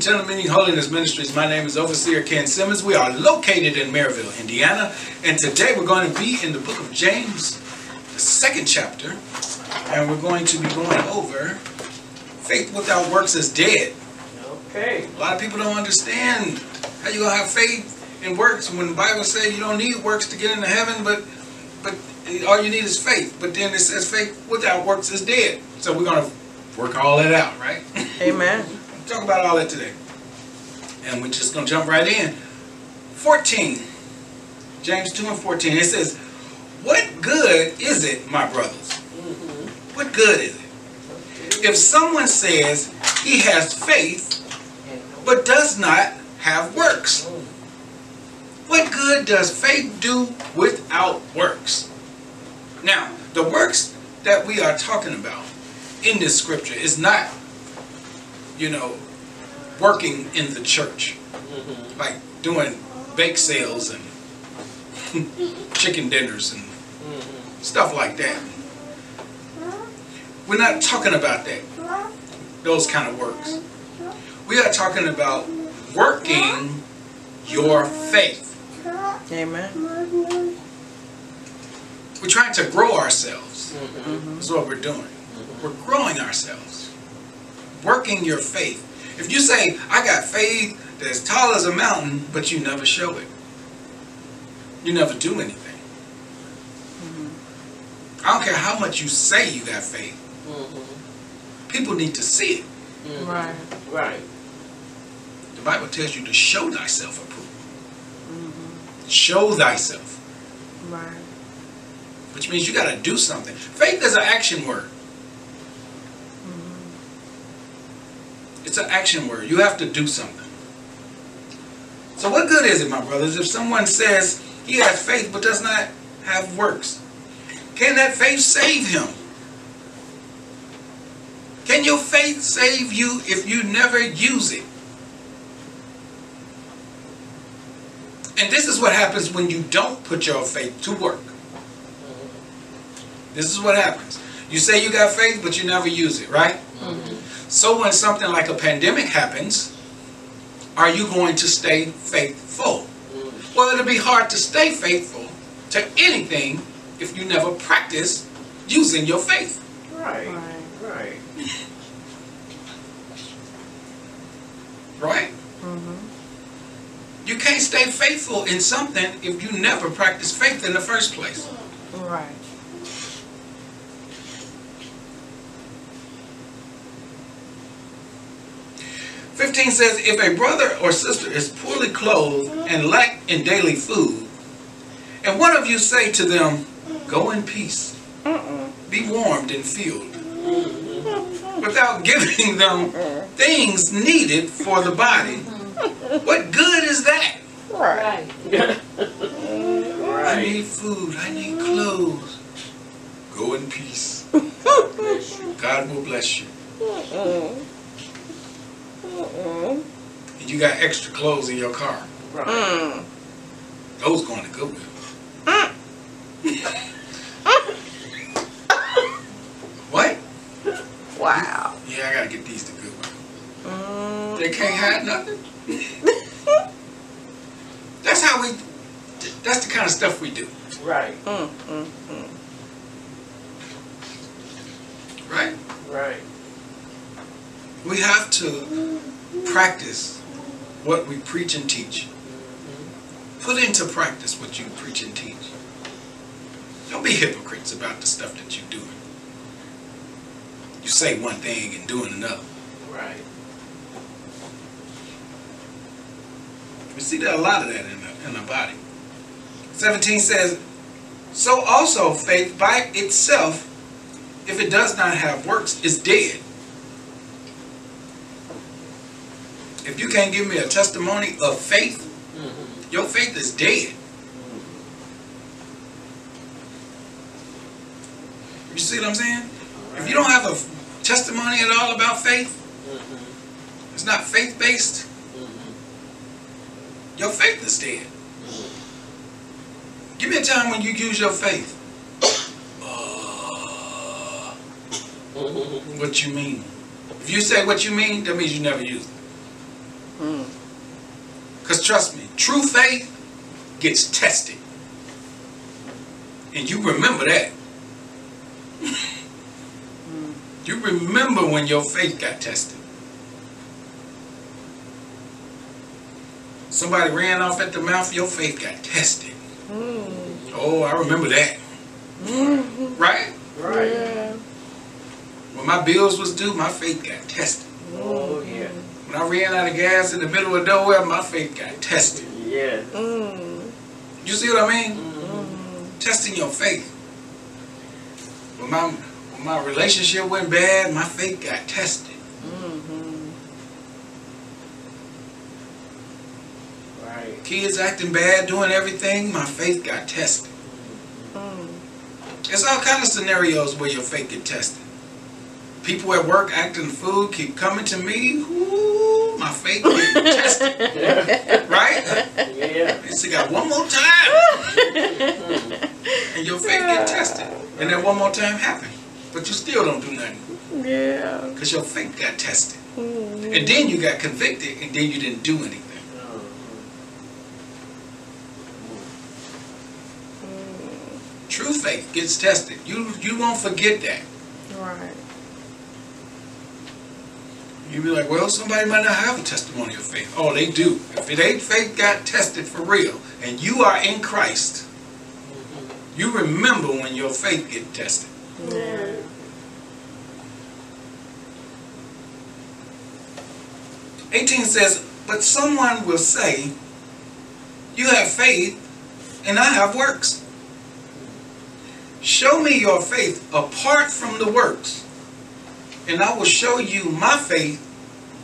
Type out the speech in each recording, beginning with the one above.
Welcome to Meeting Holiness Ministries. My name is Overseer Ken Simmons. We are located in Merrillville, Indiana. And today we're going to be in the book of James, the second chapter. And we're going to be going over faith without works is dead. Okay. A lot of people don't understand how you going to have faith in works when the Bible says you don't need works to get into heaven, but but all you need is faith. But then it says faith without works is dead. So we're going to work all that out, right? Amen. Talk about all that today. And we're just going to jump right in. 14. James 2 and 14. It says, What good is it, my brothers? Mm-hmm. What good is it? If someone says he has faith but does not have works. What good does faith do without works? Now, the works that we are talking about in this scripture is not you know, working in the church, mm-hmm. like doing bake sales and chicken dinners and mm-hmm. stuff like that. We're not talking about that, those kind of works. We are talking about working your faith. Amen. We're trying to grow ourselves. Mm-hmm. That's what we're doing. We're growing ourselves. Working your faith. If you say, I got faith that's tall as a mountain, but you never show it. You never do anything. Mm-hmm. I don't care how much you say you got faith. Mm-hmm. People need to see it. Mm-hmm. Right. Right. The Bible tells you to show thyself approved. Show thyself. Right. Which means you got to do something. Faith is an action word. It's an action word. You have to do something. So what good is it, my brothers, if someone says he has faith but does not have works? Can that faith save him? Can your faith save you if you never use it? And this is what happens when you don't put your faith to work. This is what happens. You say you got faith, but you never use it, right? Mm-hmm. So when something like a pandemic happens, are you going to stay faithful? Mm. Well, it'll be hard to stay faithful to anything if you never practice using your faith. Right. Right. Right. Right? Mm-hmm. You can't stay faithful in something if you never practice faith in the first place. Right. Fifteen says, if a brother or sister is poorly clothed and lack in daily food, and one of you say to them, go in peace, be warmed and filled, without giving them things needed for the body, what good is that? Right. I need food. I need clothes. Go in peace. God will bless you. And you got extra clothes in your car. Right. Those going to Goodwill. what? Wow. Yeah, I gotta get these to Goodwill. Mm. They can't hide nothing. That's how we. That's the kind of stuff we do, Right. Mm, mm, mm. right? Right. We have to practice what we preach and teach. Put into practice what you preach and teach. Don't be hypocrites about the stuff that you're doing. You say one thing and doing another. Right. We see that a lot of that in the, in the body. 17 says, So also faith by itself, if it does not have works, is dead. If you can't give me a testimony of faith, mm-hmm. your faith is dead. Mm-hmm. You see what I'm saying? If you don't have a testimony at all about faith, mm-hmm. it's not faith based, your faith is dead. Give me a time when you use your faith. Uh, what you mean? If you say what you mean, that means you never use it. Trust me, true faith gets tested. And you remember that. you remember when your faith got tested. Somebody ran off at the mouth, your faith got tested. Mm. Oh, I remember that. Right? Right. Yeah. When my bills was due, my faith got tested. Oh, yeah. When I ran out of gas in the middle of nowhere, my faith got tested. Yes. Mm. You see what I mean? Mm-hmm. Testing your faith. When my when my relationship went bad, my faith got tested. Mm-hmm. Right. Kids acting bad, doing everything, my faith got tested. Mm. There's all kind of scenarios where your faith get tested. People at work acting the fool keep coming to me. Ooh, my faith get tested. Yeah. Right? Yeah. They say, got one more time. And your faith get tested. And then one more time happen. But you still don't do nothing. Yeah. Because your faith got tested. Mm. And then you got convicted and then you didn't do anything. Mm. True faith gets tested. You you won't forget that. Right. You be like, well, somebody might not have a testimony of faith. Oh, they do. If it ain't faith got tested for real, and you are in Christ, you remember when your faith get tested. Yeah. Eighteen says, but someone will say, you have faith, and I have works. Show me your faith apart from the works, and I will show you my faith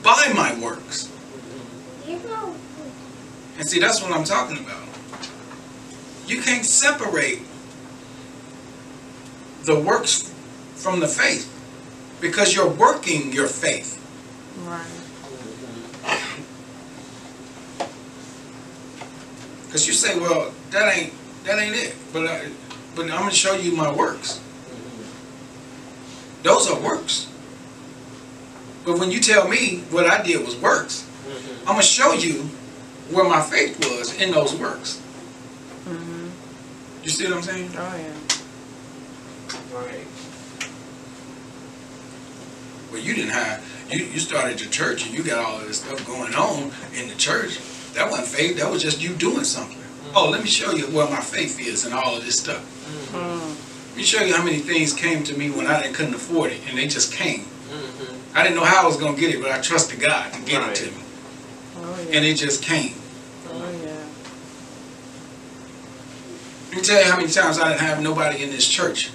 by my works. And see, that's what I'm talking about. You can't separate the works from the faith because you're working your faith. Right. Because you say, well, that ain't that ain't it. But I, but I'm gonna show you my works. Mm-hmm. Those are works. But when you tell me what I did was works, I'm gonna show you where my faith was in those works. Mm-hmm. You see what I'm saying? Oh yeah. Right. Well, you didn't have you, you started your church and you got all of this stuff going on in the church. That wasn't faith. That was just you doing something. Oh, let me show you where my faith is and all of this stuff. Mm. Let me show you how many things came to me when I didn't, couldn't afford it, and they just came. I didn't know how I was gonna get it, but I trusted God to get Right. it to me, Oh yeah. and it just came. Oh yeah. Let me tell you how many times I didn't have nobody in this church,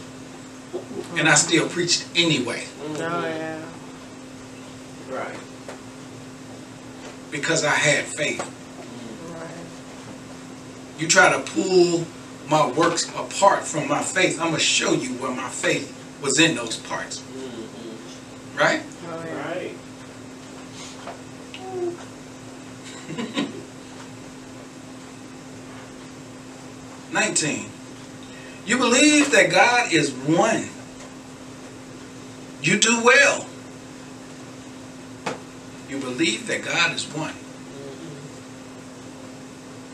and I still preached anyway Oh yeah. Right. because I had faith. Right. You try to pull my works apart from my faith, I'm gonna show you where my faith was in those parts, Mm-hmm. right? Oh yeah. Right. 19. You believe that God is one. You do well. You believe that God is one.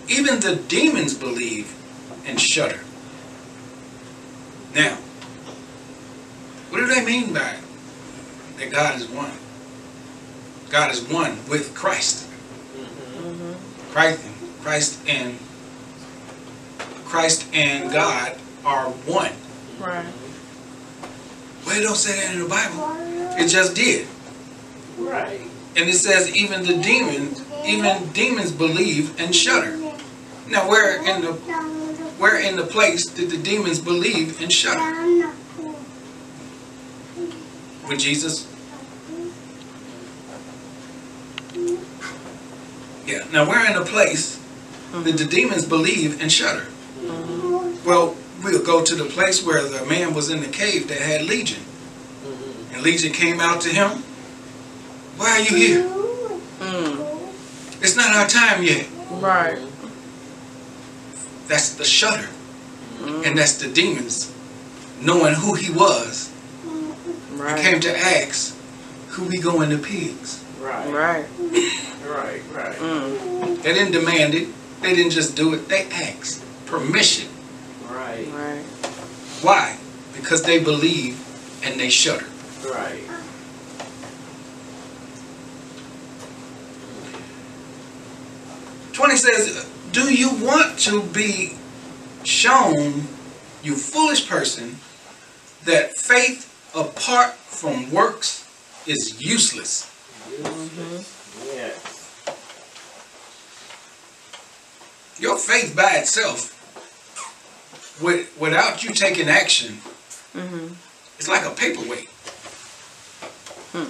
Even the demons believe and shudder. Now, what do they mean by that God is one? God is one with Christ. Christ, Christ and Christ and God are one. Right. Well, it don't say that in the Bible. It just did. Right. And it says even the demons, even demons believe and shudder. Now, where in the where in the place did the demons believe and shudder? When Jesus. Yeah. Now, we're in a place that the demons believe and shudder? Well, we'll go to the place where the man was in the cave that had legion. Mm-hmm. And Legion came out to him. Why are you here? Mm. It's not our time yet. Right. That's the shudder. Mm. And that's the demons knowing who he was. Right. He came to ask, who we going to the pigs? Right. Right. Right, right. Mm. They didn't demand it. They didn't just do it. They asked permission. Right. Right. Why? Because they believe and they shudder. Right. Twenty says, "Do you want to be shown, you foolish person, that faith apart from works is useless?" Useless. Yes. Your faith by itself, with, without you taking action, Mm-hmm. it's like a paperweight. Hmm.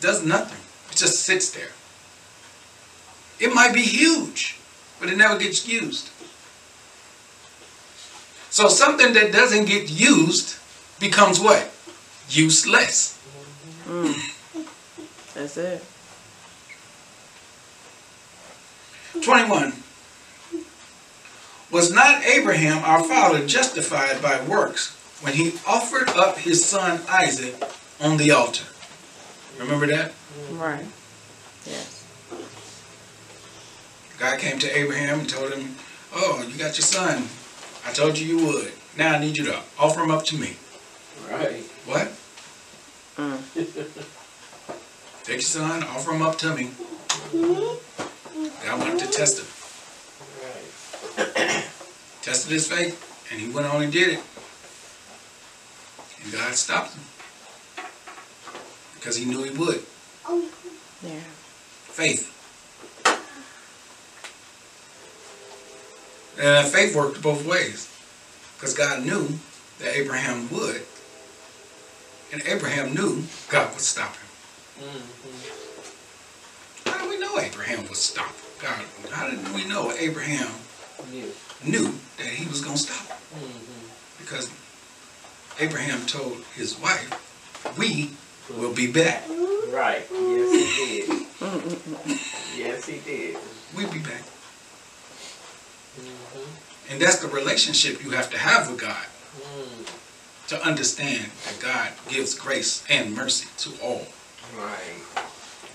Does nothing. It just sits there. It might be huge, but it never gets used. So something that doesn't get used becomes what? Useless. Mm. That's it. 21. Was not Abraham our father justified by works when he offered up his son Isaac on the altar? Remember that? Right. Yes. God came to Abraham and told him, Oh, you got your son. I told you you would. Now I need you to offer him up to me. Right. What? Mm. Take your son, offer him up to me. God wanted to test him. Right. Tested his faith, and he went on and did it. And God stopped him. Because he knew he would. Yeah. Faith. And faith worked both ways. Because God knew that Abraham would. And Abraham knew God would stop him. Mm-hmm. How do we know Abraham would stop God? How did we know Abraham Yes. knew that he was going to stop him? Mm-hmm. Because Abraham told his wife, we will be back. Right. Yes, he did. Yes, he did. We'll be back. Mm-hmm. And that's the relationship you have to have with God Mm. to understand that God gives grace and mercy to all, Right.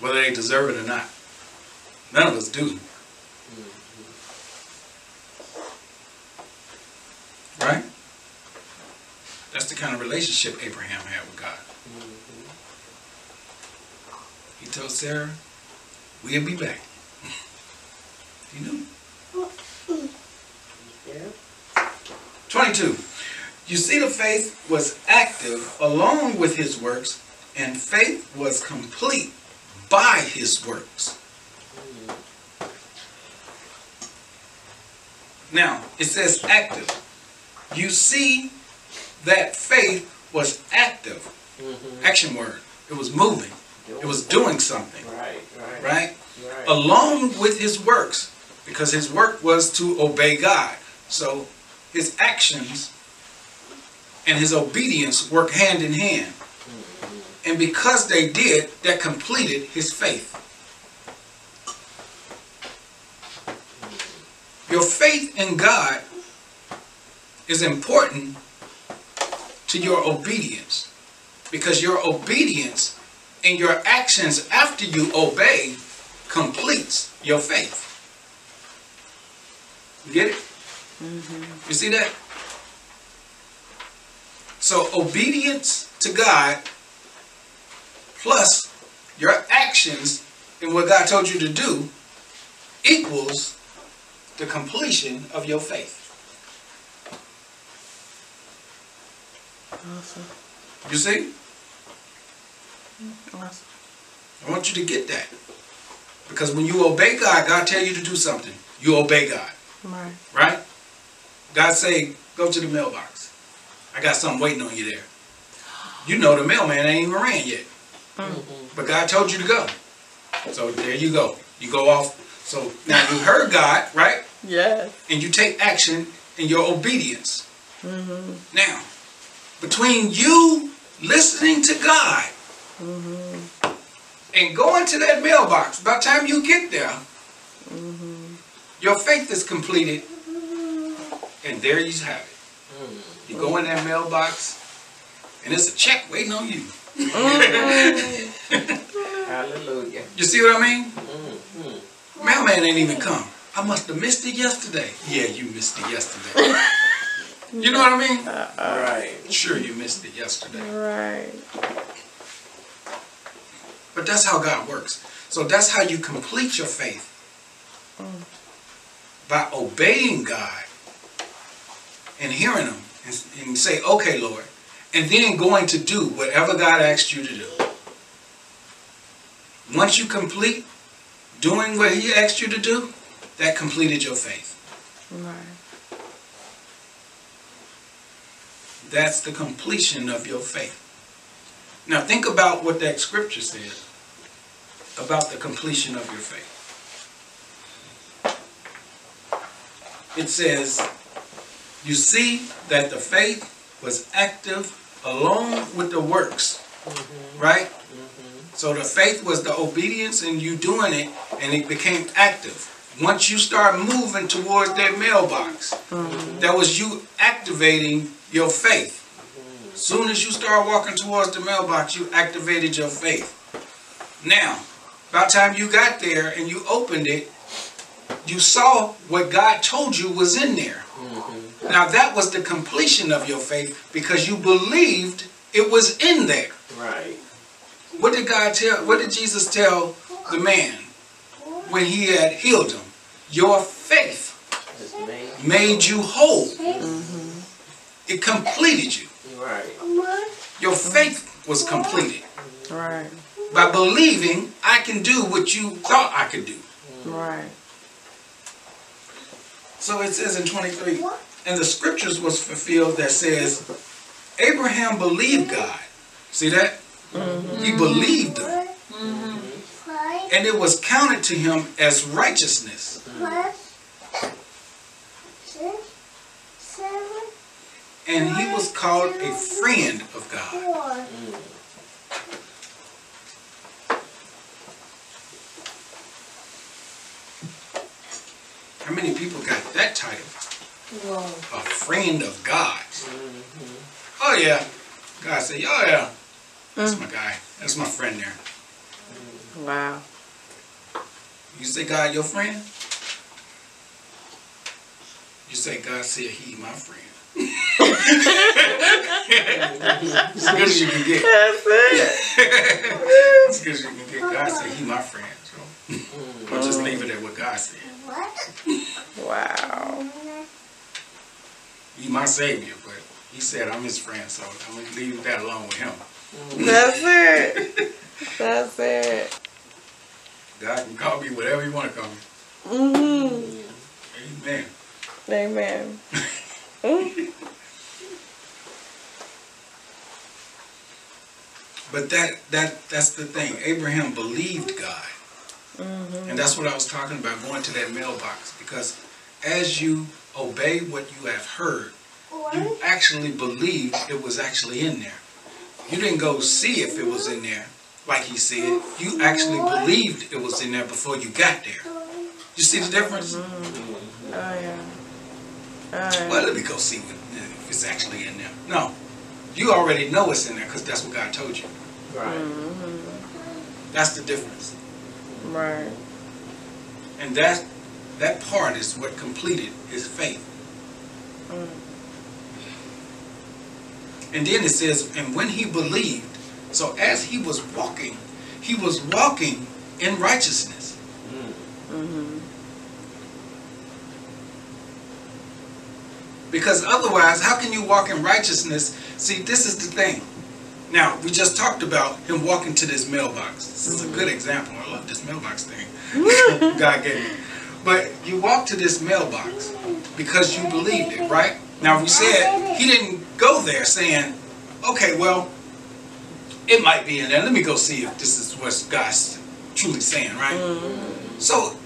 whether they deserve it or not. None of us do, right? That's the kind of relationship Abraham had with God. He told Sarah, we'll be back. He knew. 22. You see, the faith was active along with his works, and faith was complete by his works. Mm. Now, it says active. You see that faith was active. Mm-hmm. Action word. It was moving. It was doing something, Right. Right. right? Right. Along with his works, because his work was to obey God. So his actions and his obedience work hand in hand. Mm-hmm. And because they did, that completed his faith. Your faith in God is important to your obedience because your obedience and your actions after you obey completes your faith. You get it? Mm-hmm. You see that? So obedience to God plus your actions in what God told you to do equals the completion of your faith. Awesome. You see? Awesome. I want you to get that. Because when you obey God, God tell you to do something. You obey God, Right. right? God say, go to the mailbox. I got something waiting on you there. You know the mailman ain't even ran yet. Mm-hmm. But God told you to go. So there you go. You go off. So now you heard God, right? Yes. And you take action in your obedience. Mm-hmm. Now, between you listening to God Mm-hmm. and going to that mailbox, by the time you get there, Mm-hmm. your faith is completed. And there you have it. Mm. You go in that mailbox, and it's a check waiting on you. Hallelujah. You see what I mean? Mailman ain't even come. I must have missed it yesterday. Yeah, you missed it yesterday. you know what I mean? Uh-uh. Right. Sure, you missed it yesterday. Right. But that's how God works. So that's how you complete your faith. Mm. By obeying God and hearing Him and, and say, okay, Lord, and then going to do whatever God asked you to do. Once you complete doing what He asked you to do, that completed your faith. Right. That's the completion of your faith. Now think about what that scripture says about the completion of your faith. It says, you see that the faith was active along with the works, mm-hmm. right? So the faith was the obedience and you doing it and it became active. Once you start moving towards that mailbox, mm-hmm. that was you activating your faith. As soon as you start walking towards the mailbox, you activated your faith. Now, by the time you got there and you opened it, you saw what God told you was in there. Mm-hmm. Now that was the completion of your faith because you believed it was in there. Right. What did God tell? What did Jesus tell the man when he had healed him? Your faith made. made you whole. Mm-hmm. It completed you. Right. Your faith was completed Right. by believing I can do what you thought I could do. Right. So it says in 23, and the scriptures was fulfilled that says, Abraham believed God. See that? He believed him. And it was counted to him as righteousness. And he was called a friend of God. How many people got that title? A friend of God. Mm-hmm. Oh yeah. God said, oh yeah. That's mm. my guy. That's my friend there. Wow. You say God your friend? You say God said he my friend. as good as you can get. That's it. As good as you can get. God said he my friend. So we'll just leave it at what God said. What? Wow. He my savior, but he said I'm his friend, so I'm gonna leave that alone with him. That's it. That's it. God can call me whatever you want to call me. Mm-hmm. Amen. Amen. Mm. But that that that's the thing. Abraham believed God. And that's what I was talking about, going to that mailbox. Because as you obey what you have heard, you actually believed it was actually in there. You didn't go see if it was in there, like he said. You actually believed it was in there before you got there. You see the difference? Mm-hmm. Oh yeah. Oh yeah. Well, let me go see what, if it's actually in there. No. You already know it's in there because that's what God told you. Right. Mm-hmm. That's the difference. Right. And that that part is what completed his faith. Mm. And then it says, and when he believed, so as he was walking, he was walking in righteousness. Mm-hmm. Because otherwise, how can you walk in righteousness? See, this is the thing. Now, we just talked about him walking to this mailbox. This is a good example. I love this mailbox thing God gave me. But you walk to this mailbox because you believed it, right? Now, we said he didn't go there saying, okay, well, it might be in there. Let me go see if this is what God's truly saying, right? Mm-hmm. So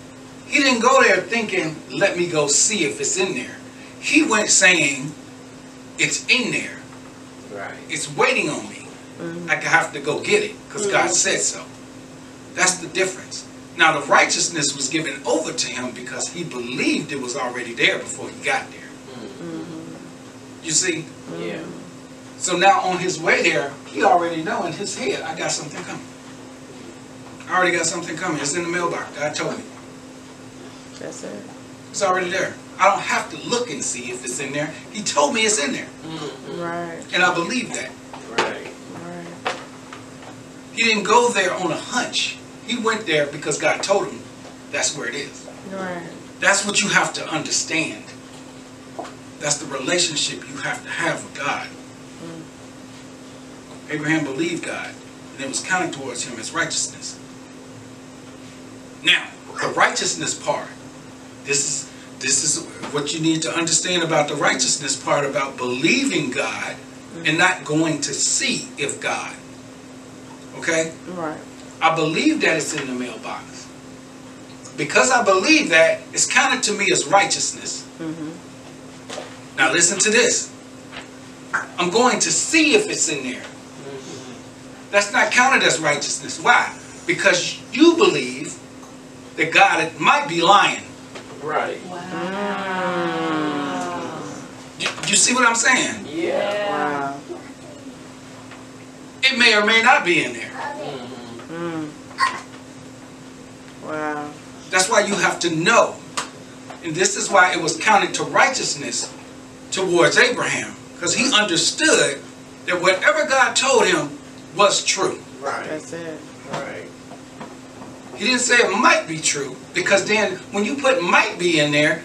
he didn't go there thinking, let me go see if it's in there. He went saying, it's in there. Right. It's waiting on me. Mm-hmm. I have to go get it because God mm-hmm. said so. That's the difference. Now the righteousness was given over to him because he believed it was already there before he got there. You see? Yeah. So now on his way there, he already know in his head, I got something coming. I already got something coming. It's in the mailbox. God told me. That's it. It's already there. I don't have to look and see if it's in there. He told me it's in there. Mm-hmm. Right. And I believe that. Right. Right. He didn't go there on a hunch. He went there because God told him that's where it is. Right. That's what you have to understand. That's the relationship you have to have with God. Abraham believed God, and it was counted towards him as righteousness. Now, the righteousness part. This is this is what you need to understand about the righteousness part about believing God and not going to see if God. Okay? Right. I believe that it's in the mailbox. Because I believe that, it's counted to me as righteousness. Mm-hmm. Now listen to this. I'm going to see if it's in there. That's not counted as righteousness. Why? Because you believe that God might be lying. Right. Wow. You, you see what I'm saying? Yeah. Wow. It may or may not be in there. Mm-hmm. Mm. Wow. That's why you have to know. And this is why it was counted to righteousness towards Abraham. Because he understood that whatever God told him was true. Right. That's it. Right. He didn't say it might be true. Because then when you put might be in there,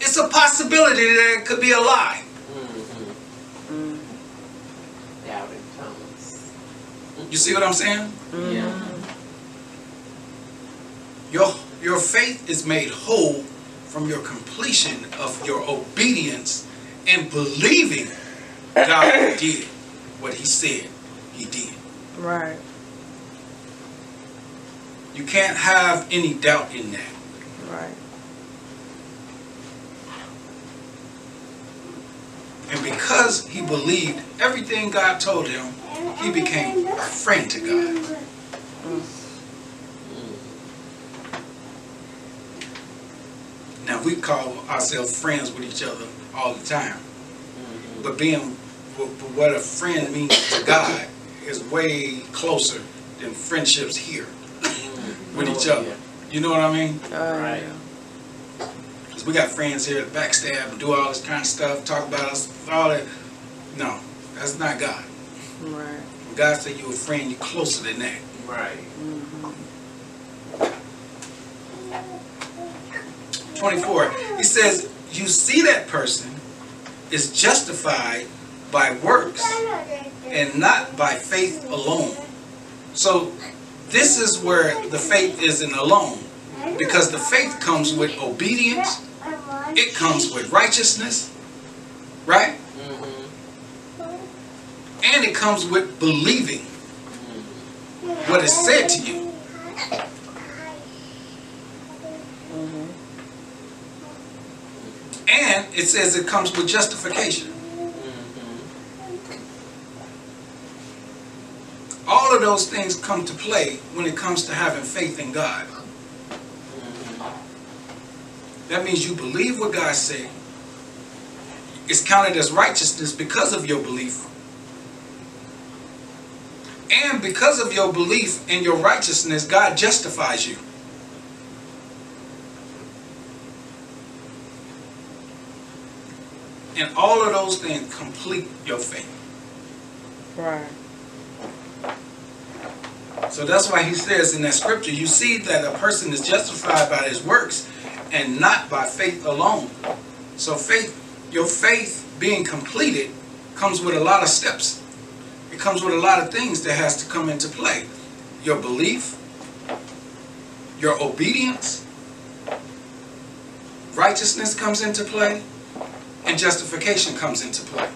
it's a possibility that it could be a lie. Mm-hmm. Mm. Doubting Thomas. You see what I'm saying? Yeah. Your, your faith is made whole from your completion of your obedience and believing God did what he said he did. Right. You can't have any doubt in that. Right. And because he believed everything God told him, he became a friend to God. Mm. Now we call ourselves friends with each other all the time. Mm-hmm. But being wh- what a friend means to God is way closer than friendships here with each Oh, other. You know what I mean? Oh, Right. yeah. 'Cause we got friends here that backstab and do all this kind of stuff, talk about us, all that. No, that's not God. Right. When God said you're a friend, you're closer than that. Right. Mm-hmm. 24. He says, You see that person is justified by works and not by faith alone. So, this is where the faith isn't alone. Because the faith comes with obedience, it comes with righteousness, right? And it comes with believing what is said to you. And it says it comes with justification. All of those things come to play when it comes to having faith in God. That means you believe what God said. It's counted as righteousness because of your belief. And because of your belief and your righteousness, God justifies you. And all of those things complete your faith. Right. So that's why he says in that scripture, you see that a person is justified by his works and not by faith alone. So faith, your faith being completed comes with a lot of steps. It comes with a lot of things that has to come into play. Your belief, your obedience, righteousness comes into play, and justification comes into play.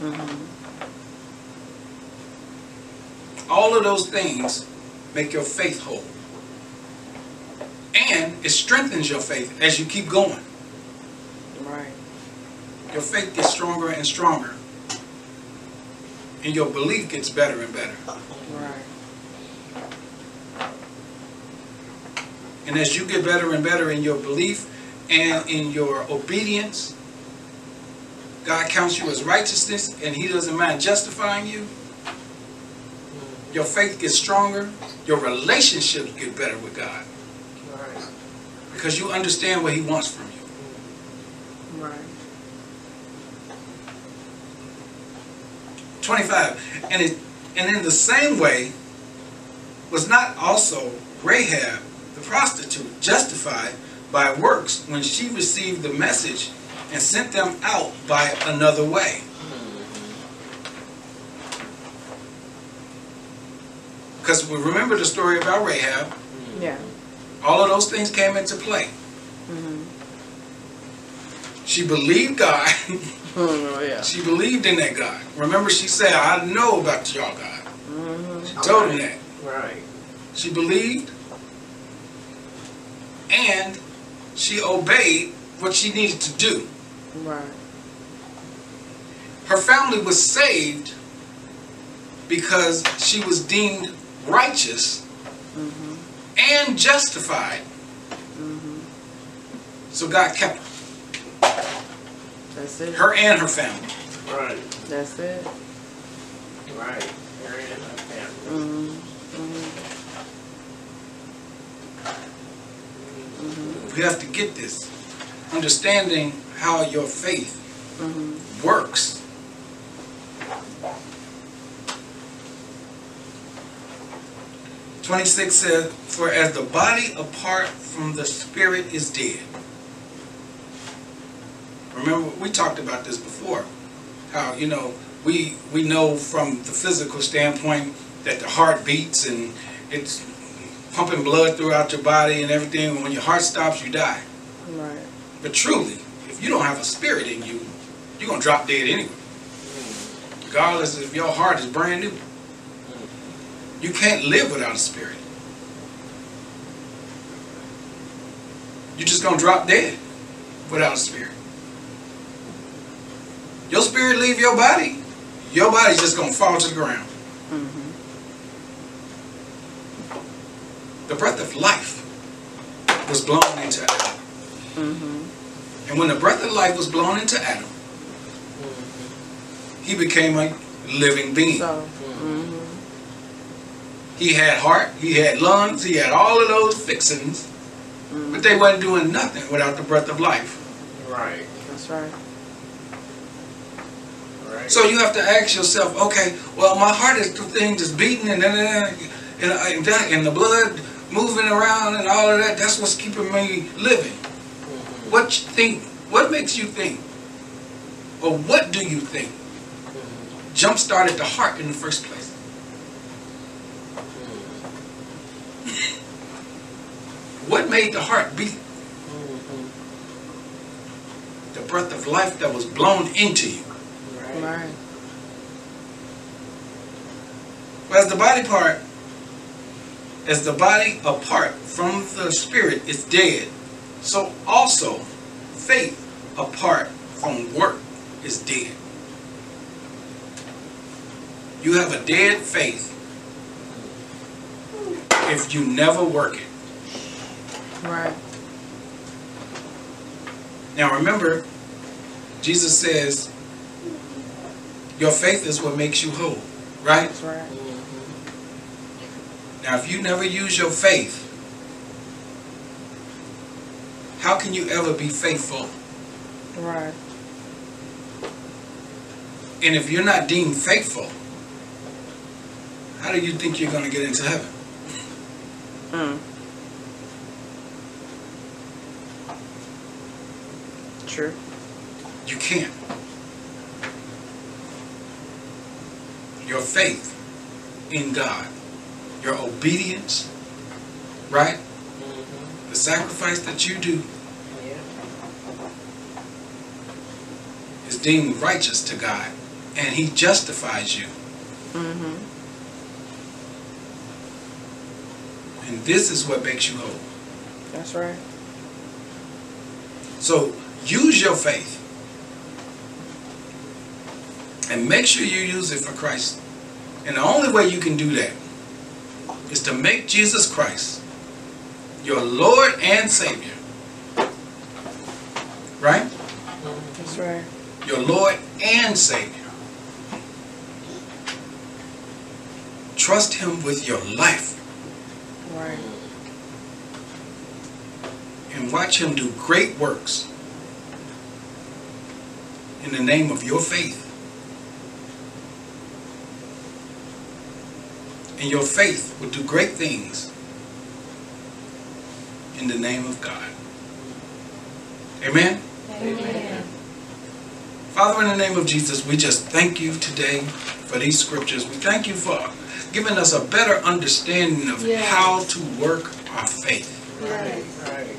Mm-hmm. All of those things make your faith whole. And it strengthens your faith as you keep going. Right. Your faith gets stronger and stronger. And your belief gets better and better. Right. And as you get better and better in your belief and in your obedience, God counts you as righteousness and he doesn't mind justifying you, your faith gets stronger, your relationships get better with God Right. because you understand what he wants from you. Right. 25. And it and in the same way was not also Rahab the prostitute justified by works when she received the message and sent them out by another way. Because we remember the story about Rahab, Yeah. all of those things came into play. Mm-hmm. She believed God. Oh, yeah. she believed in that God. Remember she said, I know about y'all God. Mm-hmm. She told him that. Right. She believed and she obeyed what she needed to do. Right. Her family was saved because she was deemed righteous Mm-hmm. and justified. Mm-hmm. So God kept That's it. her and her family. Right. That's it. Right. You're in family. Mm-hmm. Mm-hmm. We have to get this. Understanding how your faith Mm-hmm. works. Twenty-six says, "For as the body apart from the spirit is dead." Remember, we talked about this before. How you know we we know from the physical standpoint that the heart beats and it's pumping blood throughout your body and everything. And when your heart stops, you die. Right. But truly, you don't have a spirit in you, you're gonna drop dead anyway. Regardless if your heart is brand new. You can't live without a spirit. You're just gonna drop dead without a spirit. Your spirit leave your body, your body's just gonna fall to the ground. Mm-hmm. The breath of life was blown into Adam. Mm-hmm. And when the breath of life was blown into Adam, he became a living being. So. Mm-hmm. He had heart, he had lungs, he had all of those fixings, mm-hmm. but they wasn't doing nothing without the breath of life. Right. That's right. Right. So you have to ask yourself, okay, well my heart is the thing just beating and then and, and, and the blood moving around and all of that. That's what's keeping me living. What you think? What makes you think? Or what do you think jump started the heart in the first place? What made the heart beat? Mhm. The breath of life that was blown into you. Right. Right. As the body part, as the body apart from the spirit is dead, so also faith apart from work is dead. You have a dead faith if you never work it. Right. Now remember, Jesus says, your faith is what makes you whole, right? That's right. Mhm. Now, if you never use your faith, how can you ever be faithful? Right. And if you're not deemed faithful, how do you think you're going to get into heaven? Mm. True. You can't. Your faith in God, your obedience, right? Mhm. The sacrifice that you do Yeah. is deemed righteous to God, and He justifies you. Mm-hmm. And this is what makes you whole. That's right. So use your faith. And make sure you use it for Christ. And the only way you can do that is to make Jesus Christ your Lord and Savior. Right? That's right. Your Lord and Savior. Trust Him with your life Right. and watch Him do great works in the name of your faith. And your faith will do great things in the name of God. Amen? Father, in the name of Jesus, we just thank you today for these scriptures. We thank you for giving us a better understanding of Yes. how to work our faith. Right, right.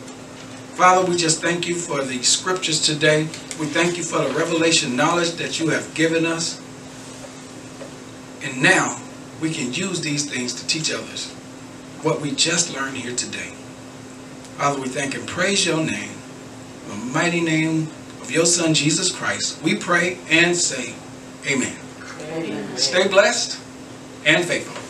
Father, we just thank you for the scriptures today. We thank you for the revelation knowledge that you have given us. And now we can use these things to teach others what we just learned here today. Father, we thank and praise your name, the mighty name of your Son, Jesus Christ. We pray and say, Amen. Amen. Stay blessed and faithful.